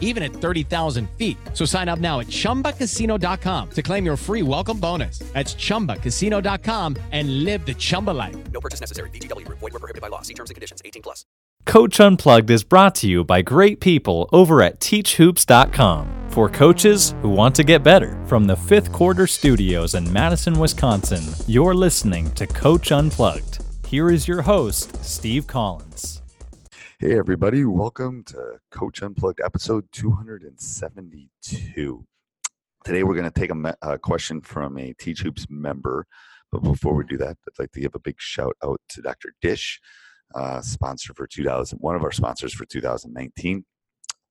even at 30,000 feet. So sign up now at ChumbaCasino.com to claim your free welcome bonus. That's ChumbaCasino.com and live the Chumba life. No purchase necessary. VGW. Void were prohibited by law. See terms and conditions. 18 plus. Coach Unplugged is brought to you by great people over at TeachHoops.com for coaches who want to get better. From the fifth quarter studios in Madison, Wisconsin, you're listening to Coach Unplugged. Here is your host, Steve Collins. Hey, everybody, welcome to Coach Unplugged episode 272. Today, we're going to take a, me- a, question from a Teach Hoops member. But before we do that, I'd like to give a big shout out to Dr. Dish, uh, sponsor for 2000, one of our sponsors for 2019.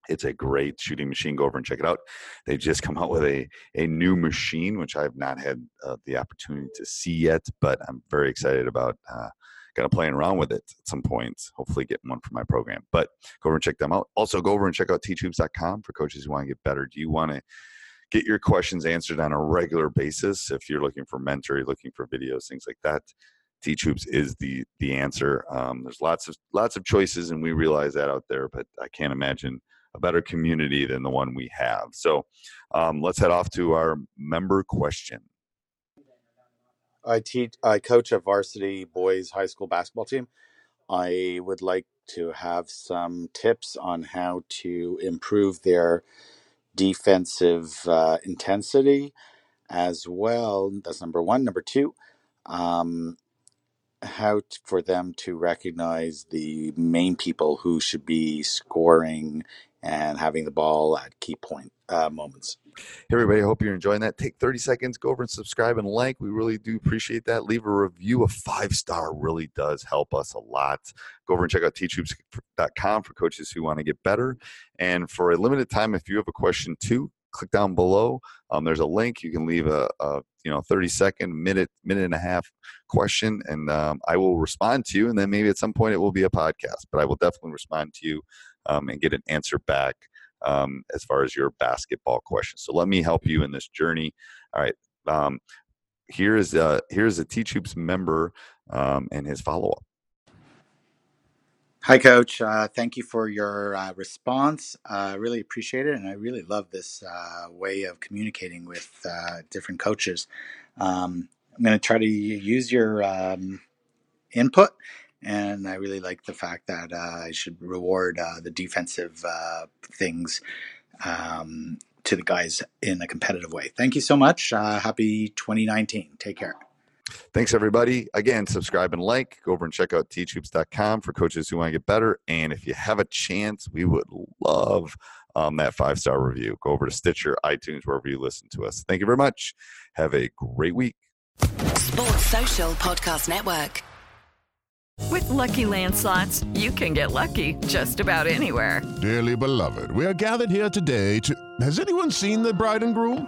It's a great shooting machine. Go over and check it out. They just come out with a, a new machine, which I've not had uh, the opportunity to see yet, but I'm very excited about uh, kind of playing around with it at some point. Hopefully, getting one for my program. But go over and check them out. Also, go over and check out teachhoops.com for coaches who want to get better. Do you want to get your questions answered on a regular basis? If you're looking for mentor, looking for videos, things like that. Teach is the the answer. Um, there's lots of lots of choices, and we realize that out there. But I can't imagine a better community than the one we have. So um, let's head off to our member question. I teach. I coach a varsity boys high school basketball team. I would like to have some tips on how to improve their defensive uh, intensity as well. That's number one. Number two, um, how t- for them to recognize the main people who should be scoring and having the ball at key point uh, moments. Hey, everybody, I hope you're enjoying that. Take 30 seconds, go over and subscribe and like. We really do appreciate that. Leave a review. A five star really does help us a lot. Go over and check out teachhoops.com for coaches who want to get better. And for a limited time, if you have a question too, click down below. Um, there's a link. You can leave a, a, you know 30 second, minute, minute and a half question, and um, I will respond to you. And then maybe at some point it will be a podcast, but I will definitely respond to you um, and get an answer back um, as far as your basketball question. So let me help you in this journey. All right. Um, here is a, here's a Teach Hoops member um, and his follow up. Hi, Coach. Uh, thank you for your uh, response. I uh, really appreciate it, and I really love this uh, way of communicating with uh, different coaches. Um, I'm going to try to use your um, input and I really like the fact that uh, I should reward uh, the defensive uh, things um, to the guys in a competitive way. Thank you so much. Uh, happy 2019. Take care. Thanks, everybody. Again, subscribe and like. Go over and check out teachhoops.com for coaches who want to get better. And if you have a chance, we would love um, that five star review. Go over to Stitcher, iTunes, wherever you listen to us. Thank you very much. Have a great week. Sports Social Podcast Network. With LuckyLand Slots, you can get lucky just about anywhere. Dearly beloved, we are gathered here today to. Has anyone seen the bride and groom?